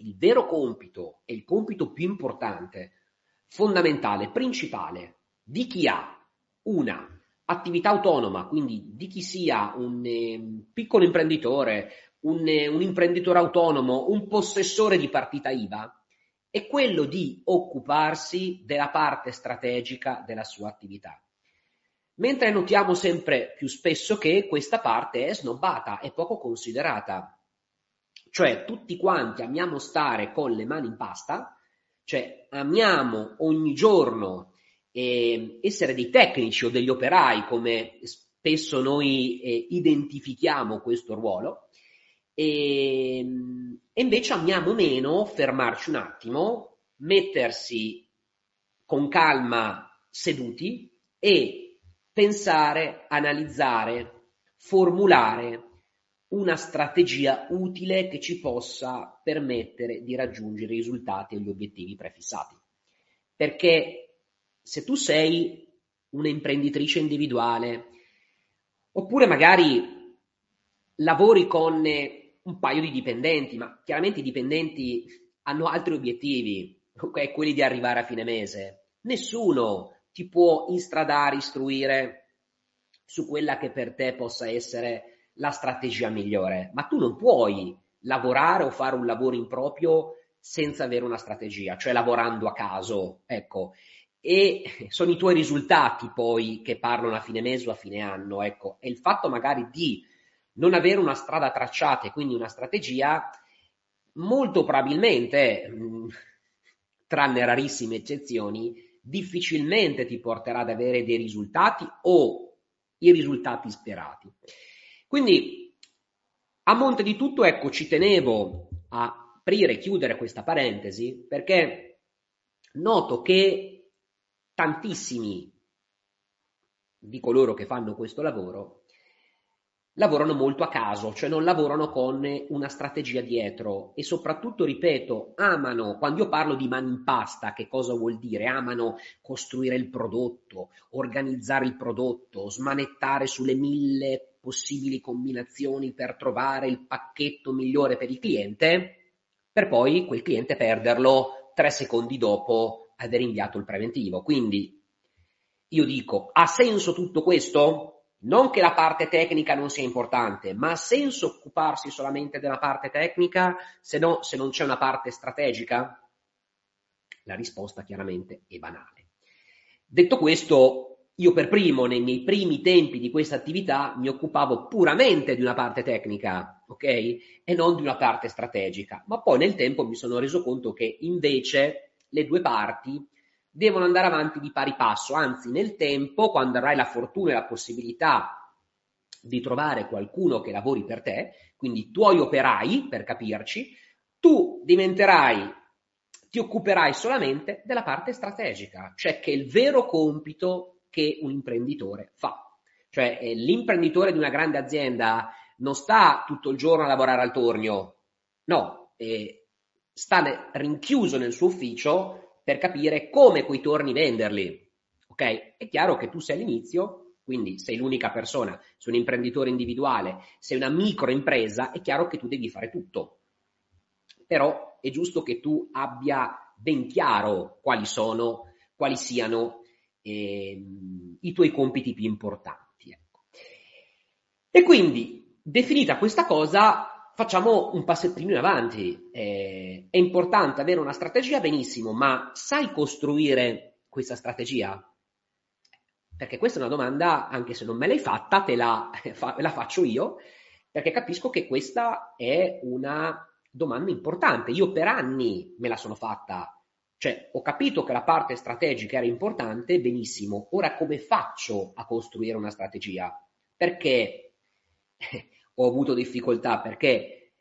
il vero compito e il compito più importante, fondamentale, principale di chi ha una attività autonoma, quindi di chi sia un eh, piccolo imprenditore, un, eh, un imprenditore autonomo, un possessore di partita IVA, è quello di occuparsi della parte strategica della sua attività. Mentre notiamo sempre più spesso che questa parte è snobbata, è poco considerata. Cioè tutti quanti amiamo stare con le mani in pasta, cioè amiamo ogni giorno eh, essere dei tecnici o degli operai, come spesso noi eh, identifichiamo questo ruolo, e, e invece amiamo meno fermarci un attimo, mettersi con calma seduti e pensare, analizzare, formulare una strategia utile che ci possa permettere di raggiungere i risultati e gli obiettivi prefissati. Perché se tu sei un'imprenditrice individuale, oppure magari lavori con un paio di dipendenti, ma chiaramente i dipendenti hanno altri obiettivi, okay? quelli di arrivare a fine mese. Nessuno ti può instradare, istruire su quella che per te possa essere la strategia migliore, ma tu non puoi lavorare o fare un lavoro improprio senza avere una strategia, cioè lavorando a caso, ecco e sono i tuoi risultati poi che parlano a fine mese o a fine anno, ecco, e il fatto magari di non avere una strada tracciata e quindi una strategia, molto probabilmente, mh, tranne rarissime eccezioni, difficilmente ti porterà ad avere dei risultati o i risultati sperati. Quindi, a monte di tutto, ecco, ci tenevo a aprire e chiudere questa parentesi perché noto che tantissimi di coloro che fanno questo lavoro lavorano molto a caso, cioè non lavorano con una strategia dietro e soprattutto, ripeto, amano, quando io parlo di mani in pasta, che cosa vuol dire? Amano costruire il prodotto, organizzare il prodotto, smanettare sulle mille possibili combinazioni per trovare il pacchetto migliore per il cliente, per poi quel cliente perderlo tre secondi dopo aver inviato il preventivo. Quindi io dico, ha senso tutto questo? Non che la parte tecnica non sia importante, ma ha senso occuparsi solamente della parte tecnica se, no, se non c'è una parte strategica? La risposta chiaramente è banale. Detto questo, io per primo, nei miei primi tempi di questa attività, mi occupavo puramente di una parte tecnica, ok? E non di una parte strategica. Ma poi nel tempo mi sono reso conto che invece le due parti devono andare avanti di pari passo, anzi nel tempo, quando avrai la fortuna e la possibilità di trovare qualcuno che lavori per te, quindi tuoi operai, per capirci, tu diventerai, ti occuperai solamente della parte strategica, cioè che il vero compito che un imprenditore fa. Cioè eh, l'imprenditore di una grande azienda non sta tutto il giorno a lavorare al tornio, no, eh, sta rinchiuso nel suo ufficio per capire come quei torni venderli. Ok? È chiaro che tu sei all'inizio, quindi sei l'unica persona, sei un imprenditore individuale, sei una microimpresa, è chiaro che tu devi fare tutto. Però è giusto che tu abbia ben chiaro quali sono, quali siano eh, i tuoi compiti più importanti. Ecco. E quindi, definita questa cosa, facciamo un passettino in avanti. Eh, è importante avere una strategia, benissimo, ma sai costruire questa strategia? Perché questa è una domanda, anche se non me l'hai fatta, te la, la faccio io, perché capisco che questa è una domanda importante. Io per anni me la sono fatta, cioè ho capito che la parte strategica era importante, benissimo. Ora come faccio a costruire una strategia? Perché ho avuto difficoltà perché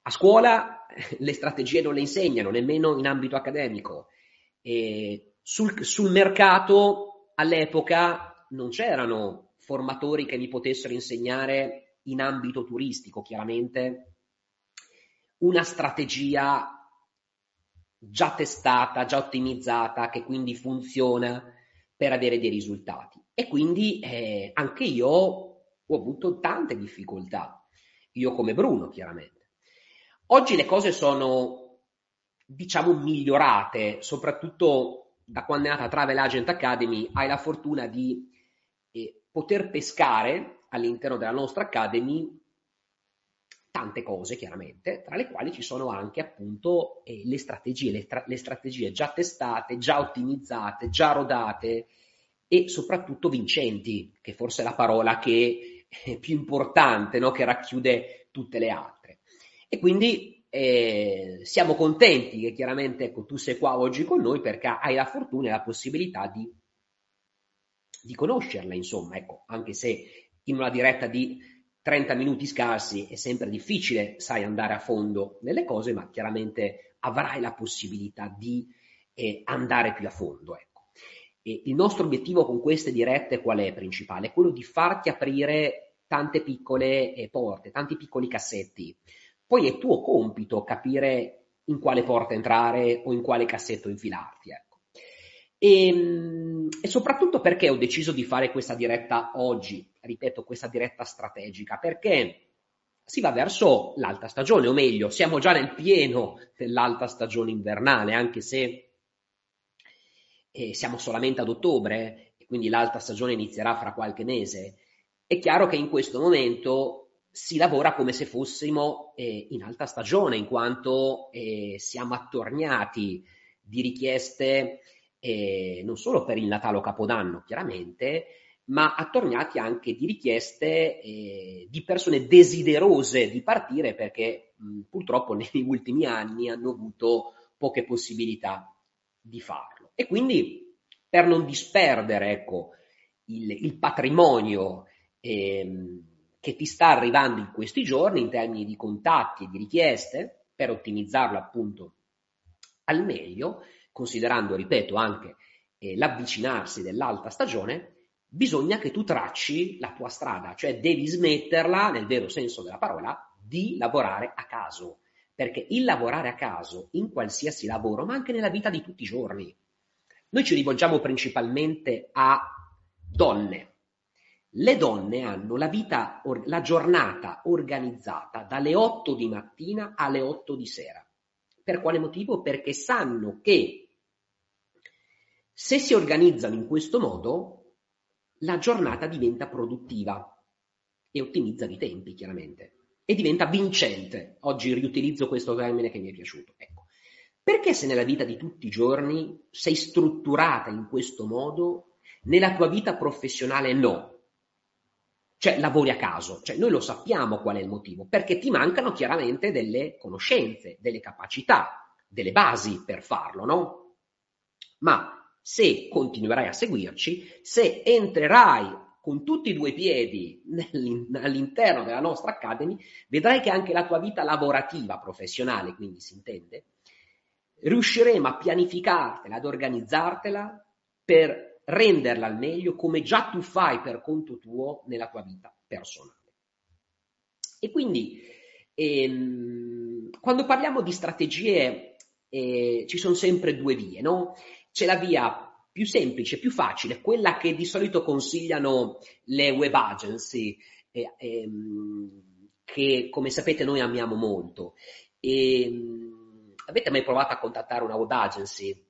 a scuola le strategie non le insegnano, nemmeno in ambito accademico. Sul, sul mercato all'epoca non c'erano formatori che mi potessero insegnare in ambito turistico, chiaramente, una strategia già testata, già ottimizzata, che quindi funziona per avere dei risultati. E quindi eh, anche io ho avuto tante difficoltà, io come Bruno chiaramente. Oggi le cose sono diciamo, migliorate, soprattutto da quando è nata Travel Agent Academy, hai la fortuna di eh, poter pescare all'interno della nostra Academy tante cose, chiaramente, tra le quali ci sono anche appunto eh, le, strategie, le, tra- le strategie già testate, già ottimizzate, già rodate e soprattutto vincenti, che forse è la parola che è più importante, no? che racchiude tutte le altre. E quindi eh, siamo contenti che chiaramente ecco, tu sei qua oggi con noi perché hai la fortuna e la possibilità di, di conoscerla, insomma, ecco, anche se in una diretta di 30 minuti scarsi è sempre difficile, sai, andare a fondo nelle cose, ma chiaramente avrai la possibilità di eh, andare più a fondo. Ecco. Il nostro obiettivo con queste dirette qual è principale? Quello di farti aprire tante piccole eh, porte, tanti piccoli cassetti poi è tuo compito capire in quale porta entrare o in quale cassetto infilarti. Ecco. E, ehm, e, soprattutto perché ho deciso di fare questa diretta oggi, ripeto, questa diretta strategica, perché si va verso l'alta stagione, o meglio, siamo già nel pieno dell'alta stagione invernale, anche se eh, siamo solamente ad ottobre e quindi l'alta stagione inizierà fra qualche mese. È chiaro che in questo momento si lavora come se fossimo eh, in alta stagione, in quanto eh, siamo attorniati di richieste eh, non solo per il Natale o Capodanno, chiaramente, ma attorniati anche di richieste eh, di persone desiderose di partire perché mh, purtroppo negli ultimi anni hanno avuto poche possibilità di farlo. E quindi per non disperdere ecco, il, il patrimonio ehm, che ti sta arrivando in questi giorni in termini di contatti e di richieste per ottimizzarlo appunto al meglio, considerando, ripeto, anche eh, l'avvicinarsi dell'alta stagione, bisogna che tu tracci la tua strada, cioè devi smetterla, nel vero senso della parola, di lavorare a caso, perché il lavorare a caso in qualsiasi lavoro, ma anche nella vita di tutti i giorni, noi ci rivolgiamo principalmente a donne, le donne hanno la vita, la giornata organizzata dalle 8 di mattina alle 8 di sera. Per quale motivo? Perché sanno che se si organizzano in questo modo, la giornata diventa produttiva e ottimizza i tempi, chiaramente, e diventa vincente. Oggi riutilizzo questo termine che mi è piaciuto. Ecco. Perché se nella vita di tutti i giorni sei strutturata in questo modo, nella tua vita professionale no? cioè lavori a caso, cioè noi lo sappiamo qual è il motivo, perché ti mancano chiaramente delle conoscenze, delle capacità, delle basi per farlo, no? Ma se continuerai a seguirci, se entrerai con tutti i due piedi all'interno della nostra Academy, vedrai che anche la tua vita lavorativa, professionale, quindi si intende, riusciremo a pianificartela, ad organizzartela per renderla al meglio come già tu fai per conto tuo nella tua vita personale. E quindi ehm, quando parliamo di strategie eh, ci sono sempre due vie, no? C'è la via più semplice, più facile, quella che di solito consigliano le web agency, eh, ehm, che come sapete noi amiamo molto. E, ehm, avete mai provato a contattare una web agency?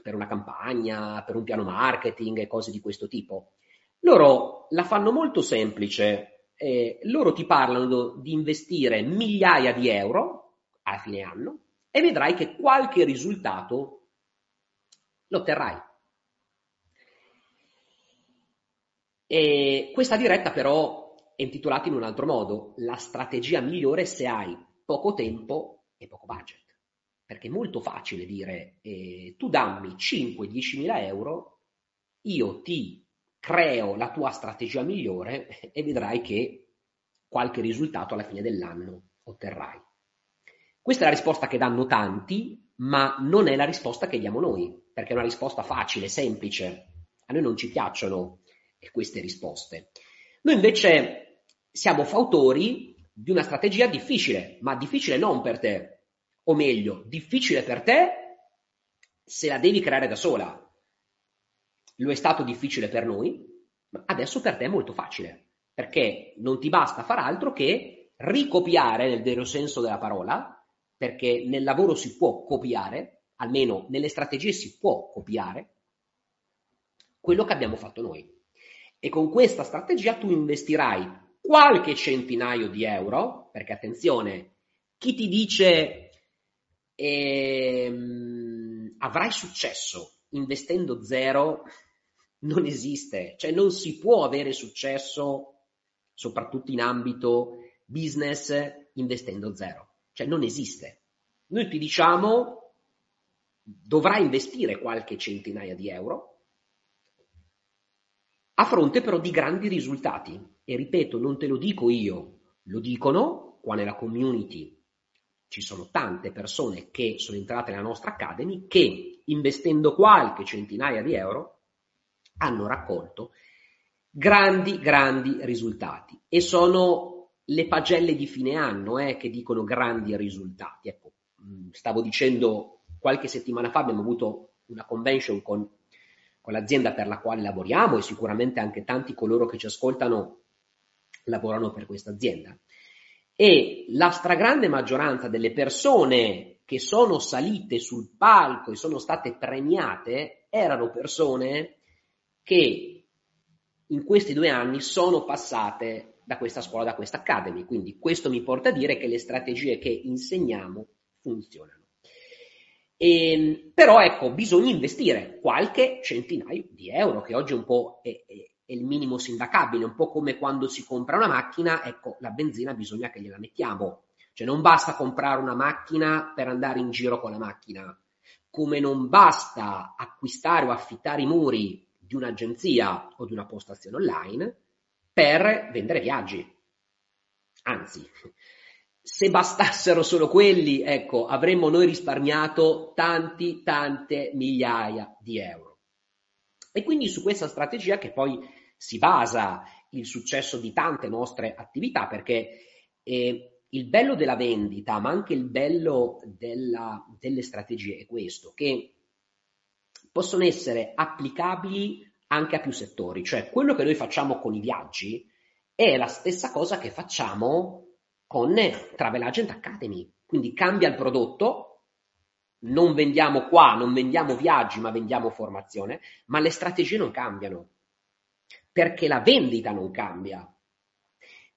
per una campagna, per un piano marketing e cose di questo tipo. Loro la fanno molto semplice, eh, loro ti parlano di investire migliaia di euro a fine anno e vedrai che qualche risultato lo otterrai. E questa diretta però è intitolata in un altro modo, la strategia migliore se hai poco tempo e poco budget perché è molto facile dire eh, tu dammi 5-10 mila euro, io ti creo la tua strategia migliore e vedrai che qualche risultato alla fine dell'anno otterrai. Questa è la risposta che danno tanti, ma non è la risposta che diamo noi, perché è una risposta facile, semplice. A noi non ci piacciono queste risposte. Noi invece siamo fautori di una strategia difficile, ma difficile non per te, o meglio, difficile per te se la devi creare da sola. Lo è stato difficile per noi, ma adesso per te è molto facile, perché non ti basta far altro che ricopiare, nel vero senso della parola, perché nel lavoro si può copiare, almeno nelle strategie si può copiare, quello che abbiamo fatto noi. E con questa strategia tu investirai qualche centinaio di euro, perché attenzione, chi ti dice ehm, avrai successo investendo zero non esiste, cioè non si può avere successo soprattutto in ambito business investendo zero, cioè non esiste. Noi ti diciamo dovrai investire qualche centinaia di euro a fronte però di grandi risultati. E ripeto, non te lo dico io, lo dicono qua nella community. Ci sono tante persone che sono entrate nella nostra Academy che investendo qualche centinaia di euro hanno raccolto grandi, grandi risultati. E sono le pagelle di fine anno eh, che dicono grandi risultati. Ecco, mm, stavo dicendo qualche settimana fa abbiamo avuto una convention con con l'azienda per la quale lavoriamo e sicuramente anche tanti coloro che ci ascoltano lavorano per questa azienda. E la stragrande maggioranza delle persone che sono salite sul palco e sono state premiate erano persone che in questi due anni sono passate da questa scuola, da questa academy. Quindi questo mi porta a dire che le strategie che insegniamo funzionano. E, ehm, però ecco, bisogna investire qualche centinaio di euro, che oggi è un po' è, è, è, il minimo sindacabile, un po' come quando si compra una macchina, ecco, la benzina bisogna che gliela mettiamo. Cioè non basta comprare una macchina per andare in giro con la macchina, come non basta acquistare o affittare i muri di un'agenzia o di una postazione online per vendere viaggi. Anzi, se bastassero solo quelli, ecco, avremmo noi risparmiato tanti, tante migliaia di euro. E quindi su questa strategia che poi si basa il successo di tante nostre attività, perché eh, il bello della vendita, ma anche il bello della, delle strategie è questo, che possono essere applicabili anche a più settori, cioè quello che noi facciamo con i viaggi è la stessa cosa che facciamo con Travel Agent Academy. Quindi cambia il prodotto, non vendiamo qua, non vendiamo viaggi, ma vendiamo formazione, ma le strategie non cambiano, perché la vendita non cambia.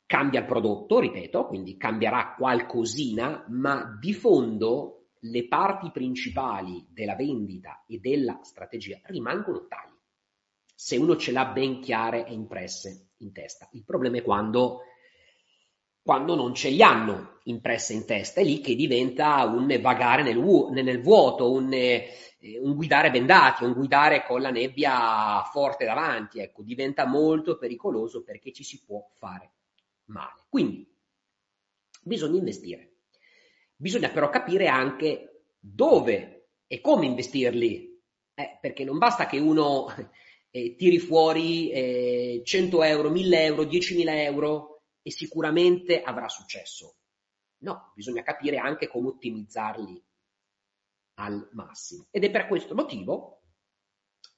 Cambia il prodotto, ripeto, quindi cambierà qualcosina, ma di fondo le parti principali della vendita e della strategia rimangono tali. Se uno ce l'ha ben chiare e impresse in testa. Il problema è quando quando non ce li hanno impresse in testa, è lì che diventa un vagare nel, nel vuoto, un, eh, un, guidare bendati, un guidare con la nebbia forte davanti, ecco, diventa molto pericoloso perché ci si può fare male. Quindi bisogna investire. Bisogna però capire anche dove e come investirli, eh, perché non basta che uno eh, tiri fuori eh, 100 euro, 1000 euro, 10.000 euro e sicuramente avrà successo. No, bisogna capire anche come ottimizzarli al massimo. Ed è per questo motivo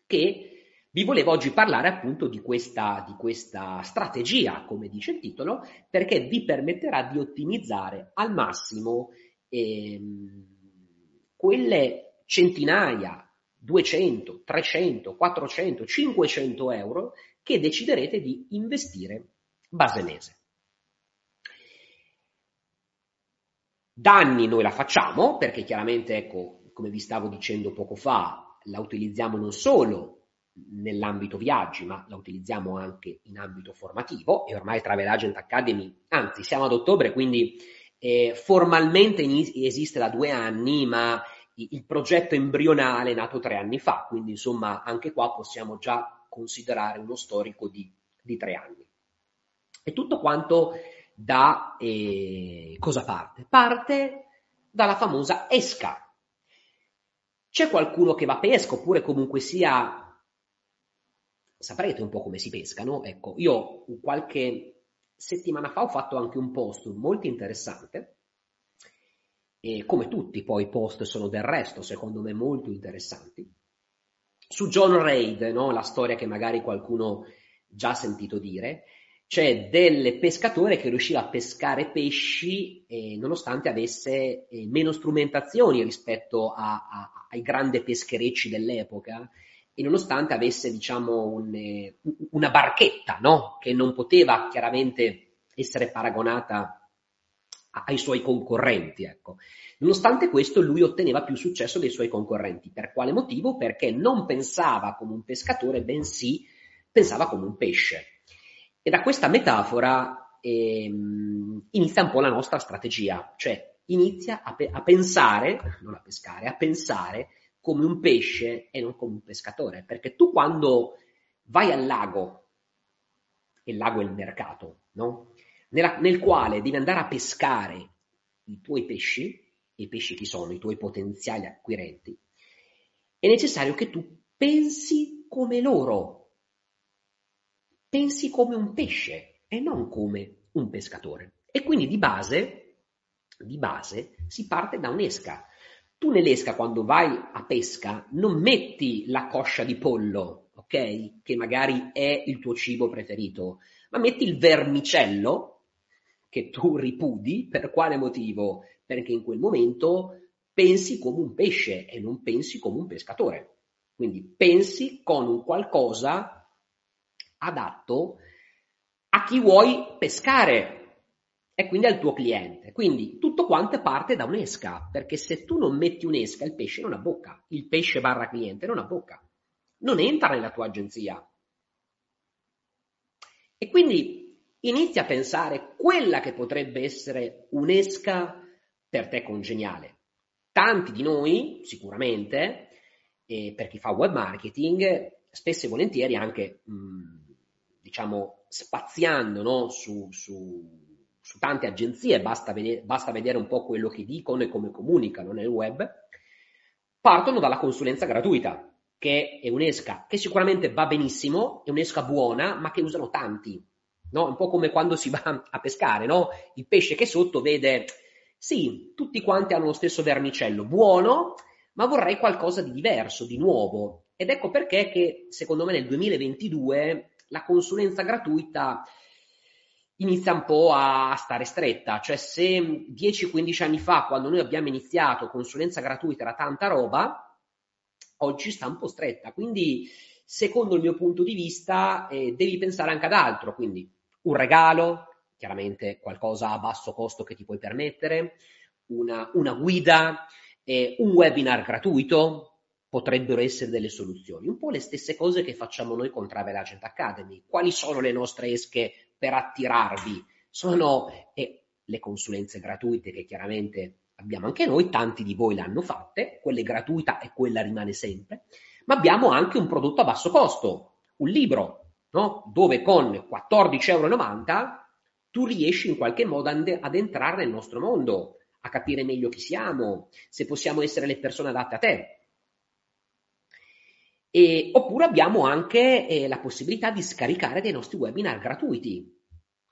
che vi volevo oggi parlare appunto di questa, di questa strategia, come dice il titolo, perché vi permetterà di ottimizzare al massimo ehm, quelle centinaia, 200, 300, 400, 500 euro che deciderete di investire base mese. Da anni noi la facciamo perché chiaramente, ecco, come vi stavo dicendo poco fa, la utilizziamo non solo nell'ambito viaggi, ma la utilizziamo anche in ambito formativo e ormai Travel Agent Academy, anzi siamo ad ottobre, quindi eh, formalmente esiste da due anni, ma il progetto embrionale è nato tre anni fa, quindi insomma anche qua possiamo già considerare uno storico di, di tre anni. E tutto quanto da eh, cosa parte? Parte dalla famosa esca. C'è qualcuno che va pesca oppure comunque sia saprete un po' come si pesca, no? Ecco, io qualche settimana fa ho fatto anche un post molto interessante, e come tutti poi i post sono del resto, secondo me molto interessanti, su John Reid, no? la storia che magari qualcuno già ha sentito dire, c'è del pescatore che riusciva a pescare pesci eh, nonostante avesse eh, meno strumentazioni rispetto a, a, ai grandi pescherecci dell'epoca e nonostante avesse diciamo un, eh, una barchetta no? che non poteva chiaramente essere paragonata ai suoi concorrenti. Ecco. Nonostante questo lui otteneva più successo dei suoi concorrenti. Per quale motivo? Perché non pensava come un pescatore, bensì pensava come un pesce. E da questa metafora ehm, inizia un po' la nostra strategia, cioè inizia a, pe- a pensare, non a pescare, a pensare come un pesce e non come un pescatore, perché tu quando vai al lago, e il lago è il mercato, no? Nella, nel quale devi andare a pescare i tuoi pesci, i pesci chi sono, i tuoi potenziali acquirenti, è necessario che tu pensi come loro, pensi come un pesce e non come un pescatore. E quindi di base, di base si parte da un'esca. Tu nell'esca quando vai a pesca non metti la coscia di pollo, ok? Che magari è il tuo cibo preferito, ma metti il vermicello che tu ripudi, per quale motivo? Perché in quel momento pensi come un pesce e non pensi come un pescatore. Quindi pensi con un qualcosa adatto a chi vuoi pescare e quindi al tuo cliente. Quindi tutto quanto parte da un'esca, perché se tu non metti un'esca il pesce non ha bocca, il pesce barra cliente non ha bocca, non entra nella tua agenzia. E quindi inizi a pensare quella che potrebbe essere un'esca per te congeniale. Tanti di noi, sicuramente, e per chi fa web marketing, spesso e volentieri anche mh, diciamo, spaziando no? su, su, su, tante agenzie, basta vedere, basta vedere un po' quello che dicono e come comunicano nel web, partono dalla consulenza gratuita, che è un'esca che sicuramente va benissimo, è un'esca buona, ma che usano tanti. No? Un po' come quando si va a pescare, no? il pesce che sotto vede, sì, tutti quanti hanno lo stesso vermicello, buono, ma vorrei qualcosa di diverso, di nuovo. Ed ecco perché che secondo me nel 2022 la consulenza gratuita inizia un po' a stare stretta, cioè se 10-15 anni fa, quando noi abbiamo iniziato, consulenza gratuita era tanta roba, oggi sta un po' stretta, quindi secondo il mio punto di vista eh, devi pensare anche ad altro, quindi un regalo, chiaramente qualcosa a basso costo che ti puoi permettere, una, una guida, eh, un webinar gratuito, potrebbero essere delle soluzioni. Un po' le stesse cose che facciamo noi con Travel Agent Academy. Quali sono le nostre esche per attirarvi? Sono eh, le consulenze gratuite che chiaramente abbiamo anche noi, tanti di voi le hanno fatte, quelle gratuita e quella rimane sempre, ma abbiamo anche un prodotto a basso costo, un libro, no? dove con 14,90 euro tu riesci in qualche modo ad entrare nel nostro mondo, a capire meglio chi siamo, se possiamo essere le persone adatte a te. E, oppure abbiamo anche eh, la possibilità di scaricare dei nostri webinar gratuiti,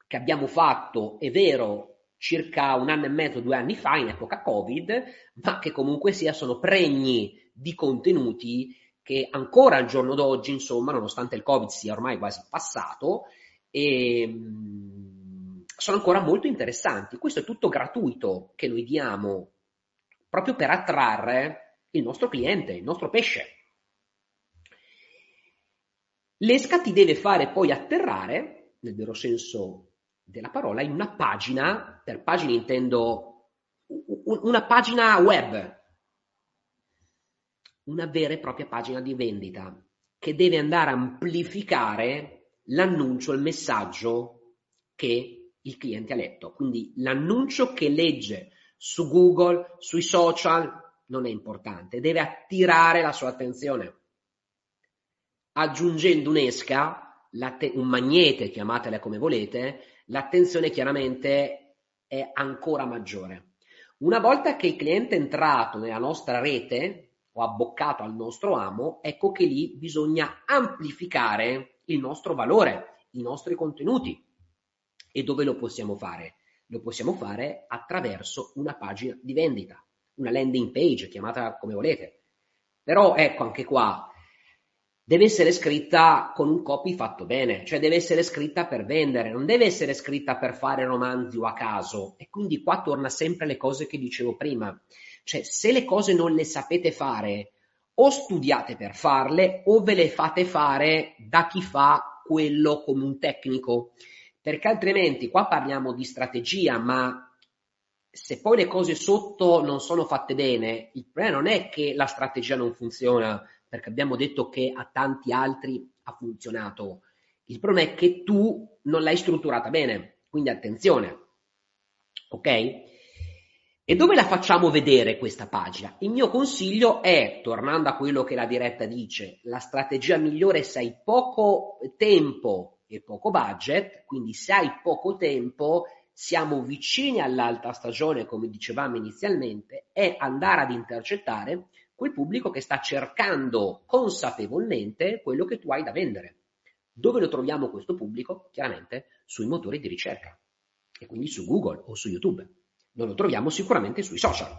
che abbiamo fatto, è vero, circa un anno e mezzo, due anni fa, in epoca Covid, ma che comunque sia sono pregni di contenuti che ancora al giorno d'oggi, insomma, nonostante il Covid sia ormai quasi passato, e, mm, sono ancora molto interessanti. Questo è tutto gratuito che noi diamo proprio per attrarre il nostro cliente, il nostro pesce. L'esca ti deve fare poi atterrare, nel vero senso della parola, in una pagina, per pagina intendo una pagina web, una vera e propria pagina di vendita che deve andare a amplificare l'annuncio, il messaggio che il cliente ha letto. Quindi l'annuncio che legge su Google, sui social, non è importante, deve attirare la sua attenzione aggiungendo un'esca, un magnete, chiamatela come volete, l'attenzione chiaramente è ancora maggiore. Una volta che il cliente è entrato nella nostra rete o abboccato al nostro amo, ecco che lì bisogna amplificare il nostro valore, i nostri contenuti. E dove lo possiamo fare? Lo possiamo fare attraverso una pagina di vendita, una landing page, chiamata come volete. Però ecco anche qua, deve essere scritta con un copy fatto bene, cioè deve essere scritta per vendere, non deve essere scritta per fare romanzi o a caso. E quindi qua torna sempre le cose che dicevo prima. Cioè, se le cose non le sapete fare, o studiate per farle, o ve le fate fare da chi fa quello come un tecnico. Perché altrimenti qua parliamo di strategia, ma se poi le cose sotto non sono fatte bene, il problema non è che la strategia non funziona, perché abbiamo detto che a tanti altri ha funzionato. Il problema è che tu non l'hai strutturata bene, quindi attenzione. Ok? E dove la facciamo vedere questa pagina? Il mio consiglio è, tornando a quello che la diretta dice, la strategia migliore se hai poco tempo e poco budget, quindi se hai poco tempo, siamo vicini all'alta stagione, come dicevamo inizialmente, è andare ad intercettare quel pubblico che sta cercando consapevolmente quello che tu hai da vendere. Dove lo troviamo questo pubblico? Chiaramente sui motori di ricerca e quindi su Google o su YouTube. Non lo troviamo sicuramente sui social.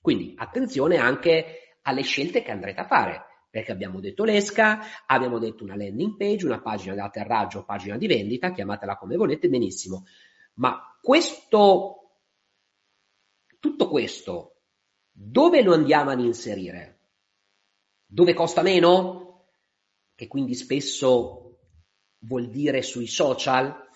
Quindi attenzione anche alle scelte che andrete a fare, perché abbiamo detto l'esca, abbiamo detto una landing page, una pagina di atterraggio, pagina di vendita, chiamatela come volete, benissimo. Ma questo, tutto questo dove lo andiamo ad inserire? Dove costa meno? Che quindi spesso vuol dire sui social?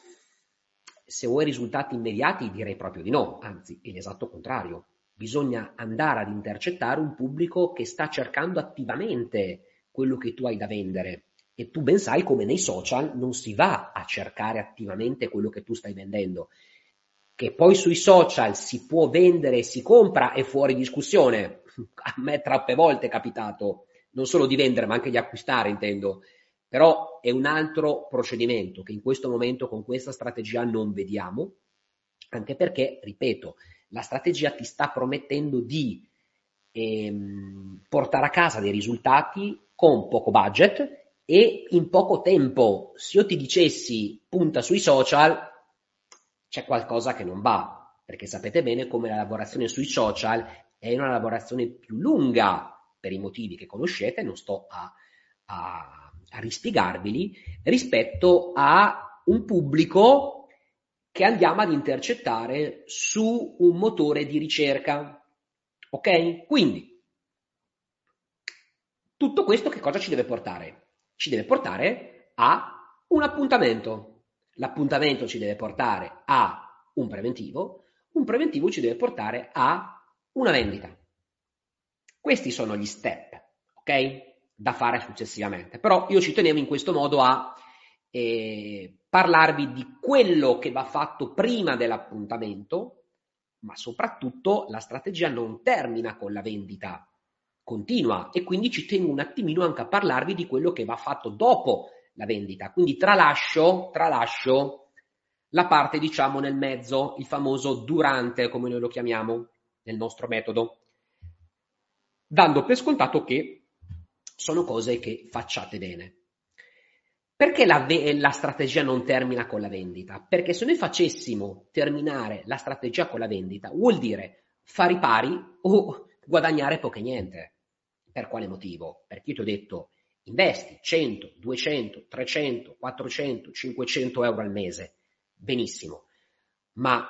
Se vuoi risultati immediati direi proprio di no, anzi è l'esatto contrario. Bisogna andare ad intercettare un pubblico che sta cercando attivamente quello che tu hai da vendere. E tu ben sai come nei social non si va a cercare attivamente quello che tu stai vendendo che poi sui social si può vendere e si compra è fuori discussione. A me troppe volte è capitato non solo di vendere ma anche di acquistare, intendo. Però è un altro procedimento che in questo momento con questa strategia non vediamo, anche perché, ripeto, la strategia ti sta promettendo di ehm, portare a casa dei risultati con poco budget e in poco tempo. Se io ti dicessi punta sui social, c'è qualcosa che non va, perché sapete bene come la lavorazione sui social è una lavorazione più lunga per i motivi che conoscete, non sto a, a, a rispiegarveli, rispetto a un pubblico che andiamo ad intercettare su un motore di ricerca. Ok? Quindi, tutto questo che cosa ci deve portare? Ci deve portare a un appuntamento. L'appuntamento ci deve portare a un preventivo, un preventivo ci deve portare a una vendita. Questi sono gli step, ok? Da fare successivamente. Però io ci tenevo in questo modo a eh, parlarvi di quello che va fatto prima dell'appuntamento, ma soprattutto la strategia non termina con la vendita, continua e quindi ci tengo un attimino anche a parlarvi di quello che va fatto dopo la vendita. Quindi tralascio, tralascio la parte, diciamo, nel mezzo, il famoso durante, come noi lo chiamiamo nel nostro metodo, dando per scontato che sono cose che facciate bene. Perché la, la, strategia non termina con la vendita? Perché se noi facessimo terminare la strategia con la vendita, vuol dire fare i pari o guadagnare poco e niente. Per quale motivo? Perché io ti ho detto, investi 100, 200, 300, 400, 500 euro al mese, benissimo, ma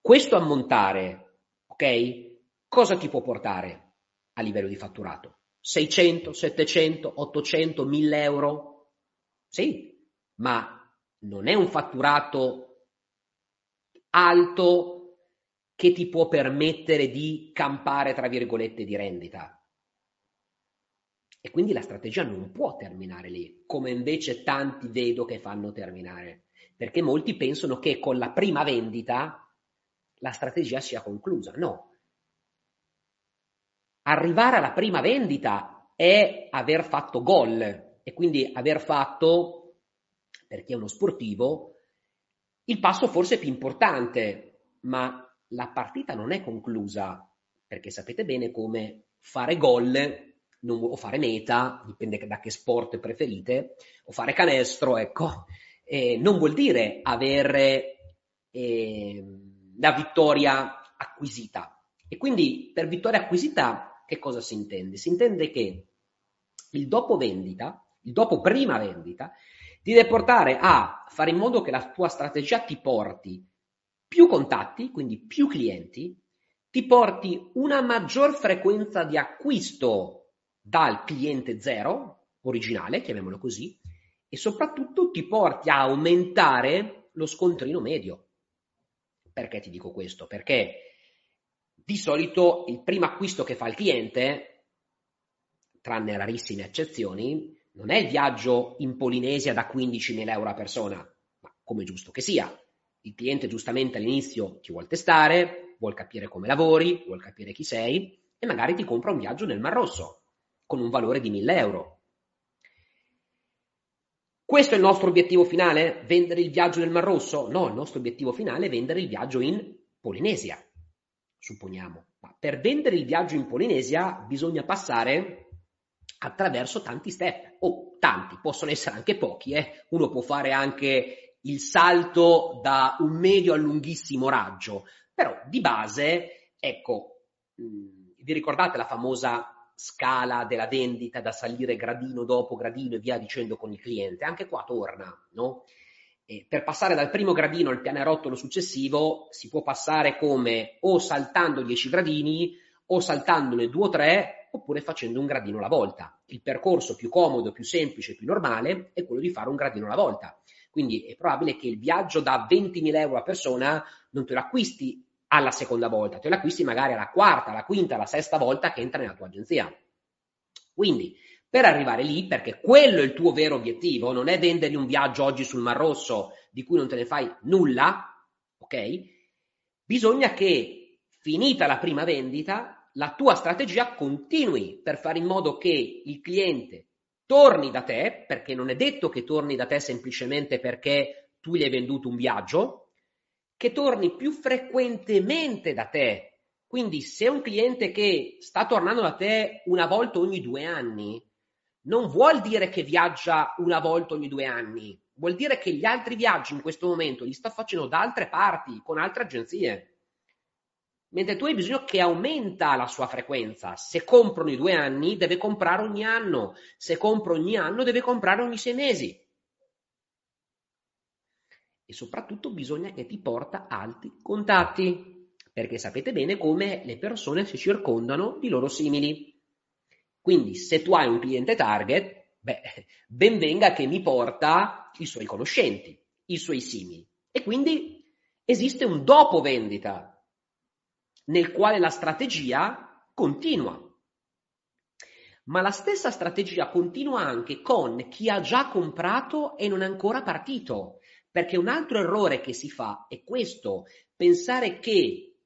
questo ammontare, ok, cosa ti può portare a livello di fatturato? 600, 700, 800, 1000 euro? Sì, ma non è un fatturato alto che ti può permettere di campare, tra virgolette, di rendita. E quindi la strategia non può terminare lì, come invece tanti vedo che fanno terminare, perché molti pensano che con la prima vendita la strategia sia conclusa. No. Arrivare alla prima vendita è aver fatto gol e quindi aver fatto, per chi è uno sportivo, il passo forse più importante, ma la partita non è conclusa, perché sapete bene come fare gol non, o fare meta, dipende da che sport preferite, o fare canestro, ecco, eh, non vuol dire avere eh, la vittoria acquisita. E quindi per vittoria acquisita che cosa si intende? Si intende che il dopo vendita, il dopo prima vendita, ti deve portare a fare in modo che la tua strategia ti porti più contatti, quindi più clienti, ti porti una maggior frequenza di acquisto dal cliente zero, originale, chiamiamolo così, e soprattutto ti porti a aumentare lo scontrino medio. Perché ti dico questo? Perché di solito il primo acquisto che fa il cliente, tranne rarissime eccezioni, non è il viaggio in Polinesia da 15.000 euro a persona, ma come giusto che sia. Il cliente giustamente all'inizio ti vuole testare, vuol capire come lavori, vuol capire chi sei e magari ti compra un viaggio nel Mar Rosso con un valore di 1000 euro. Questo è il nostro obiettivo finale? Vendere il viaggio nel Mar Rosso? No, il nostro obiettivo finale è vendere il viaggio in Polinesia, supponiamo. Ma per vendere il viaggio in Polinesia bisogna passare attraverso tanti step, o tanti, possono essere anche pochi, eh? uno può fare anche il salto da un medio a lunghissimo raggio, però di base, ecco, vi ricordate la famosa scala della vendita da salire gradino dopo gradino e via dicendo con il cliente? Anche qua torna, no? E per passare dal primo gradino al pianerottolo successivo si può passare come o saltando 10 gradini o saltandone 2 o 3 oppure facendo un gradino alla volta. Il percorso più comodo, più semplice, più normale è quello di fare un gradino alla volta. Quindi è probabile che il viaggio da 20.000 euro a persona non te lo acquisti alla seconda volta, te lo acquisti magari alla quarta, alla quinta, alla sesta volta che entra nella tua agenzia. Quindi, per arrivare lì, perché quello è il tuo vero obiettivo, non è vendergli un viaggio oggi sul Mar Rosso di cui non te ne fai nulla, ok? Bisogna che, finita la prima vendita, la tua strategia continui per fare in modo che il cliente torni da te, perché non è detto che torni da te semplicemente perché tu gli hai venduto un viaggio, che torni più frequentemente da te. Quindi se un cliente che sta tornando da te una volta ogni due anni, non vuol dire che viaggia una volta ogni due anni, vuol dire che gli altri viaggi in questo momento li sta facendo da altre parti, con altre agenzie mentre tu hai bisogno che aumenta la sua frequenza. Se compro ogni due anni, deve comprare ogni anno. Se compro ogni anno, deve comprare ogni sei mesi. E soprattutto bisogna che ti porta alti contatti, perché sapete bene come le persone si circondano di loro simili. Quindi se tu hai un cliente target, beh, ben venga che mi porta i suoi conoscenti, i suoi simili. E quindi esiste un dopo vendita, nel quale la strategia continua. Ma la stessa strategia continua anche con chi ha già comprato e non è ancora partito, perché un altro errore che si fa è questo, pensare che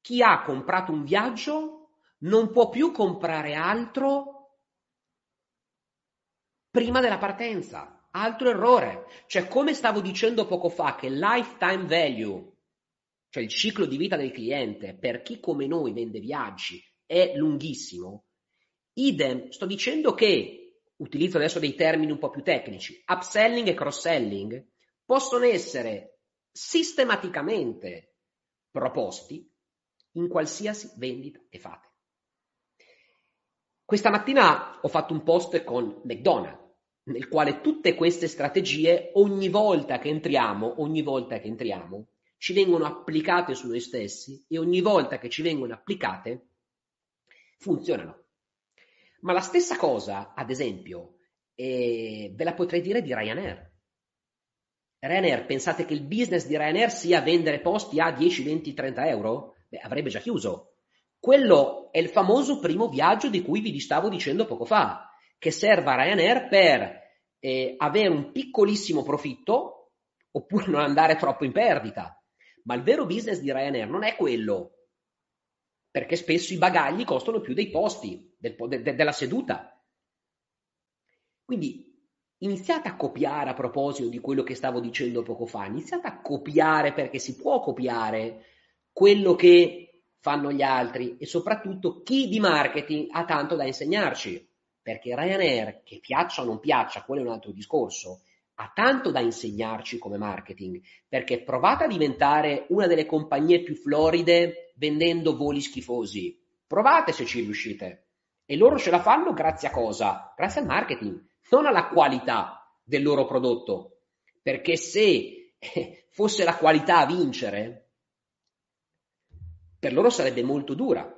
chi ha comprato un viaggio non può più comprare altro prima della partenza. Altro errore. Cioè, come stavo dicendo poco fa, che lifetime value cioè il ciclo di vita del cliente per chi come noi vende viaggi è lunghissimo, idem, sto dicendo che, utilizzo adesso dei termini un po' più tecnici, upselling e cross-selling possono essere sistematicamente proposti in qualsiasi vendita che fate. Questa mattina ho fatto un post con McDonald's nel quale tutte queste strategie ogni volta che entriamo, ogni volta che entriamo, ci vengono applicate su noi stessi e ogni volta che ci vengono applicate funzionano. Ma la stessa cosa, ad esempio, eh, ve la potrei dire di Ryanair. Ryanair, pensate che il business di Ryanair sia vendere posti a 10, 20, 30 euro? Beh, avrebbe già chiuso. Quello è il famoso primo viaggio di cui vi stavo dicendo poco fa, che serve a Ryanair per eh, avere un piccolissimo profitto oppure non andare troppo in perdita. Ma il vero business di Ryanair non è quello, perché spesso i bagagli costano più dei posti, del, de, della seduta. Quindi iniziate a copiare a proposito di quello che stavo dicendo poco fa, iniziate a copiare perché si può copiare quello che fanno gli altri e soprattutto chi di marketing ha tanto da insegnarci, perché Ryanair, che piaccia o non piaccia, quello è un altro discorso, ha tanto da insegnarci come marketing, perché provate a diventare una delle compagnie più floride vendendo voli schifosi. Provate se ci riuscite. E loro ce la fanno grazie a cosa? Grazie al marketing, non alla qualità del loro prodotto. Perché se fosse la qualità a vincere, per loro sarebbe molto dura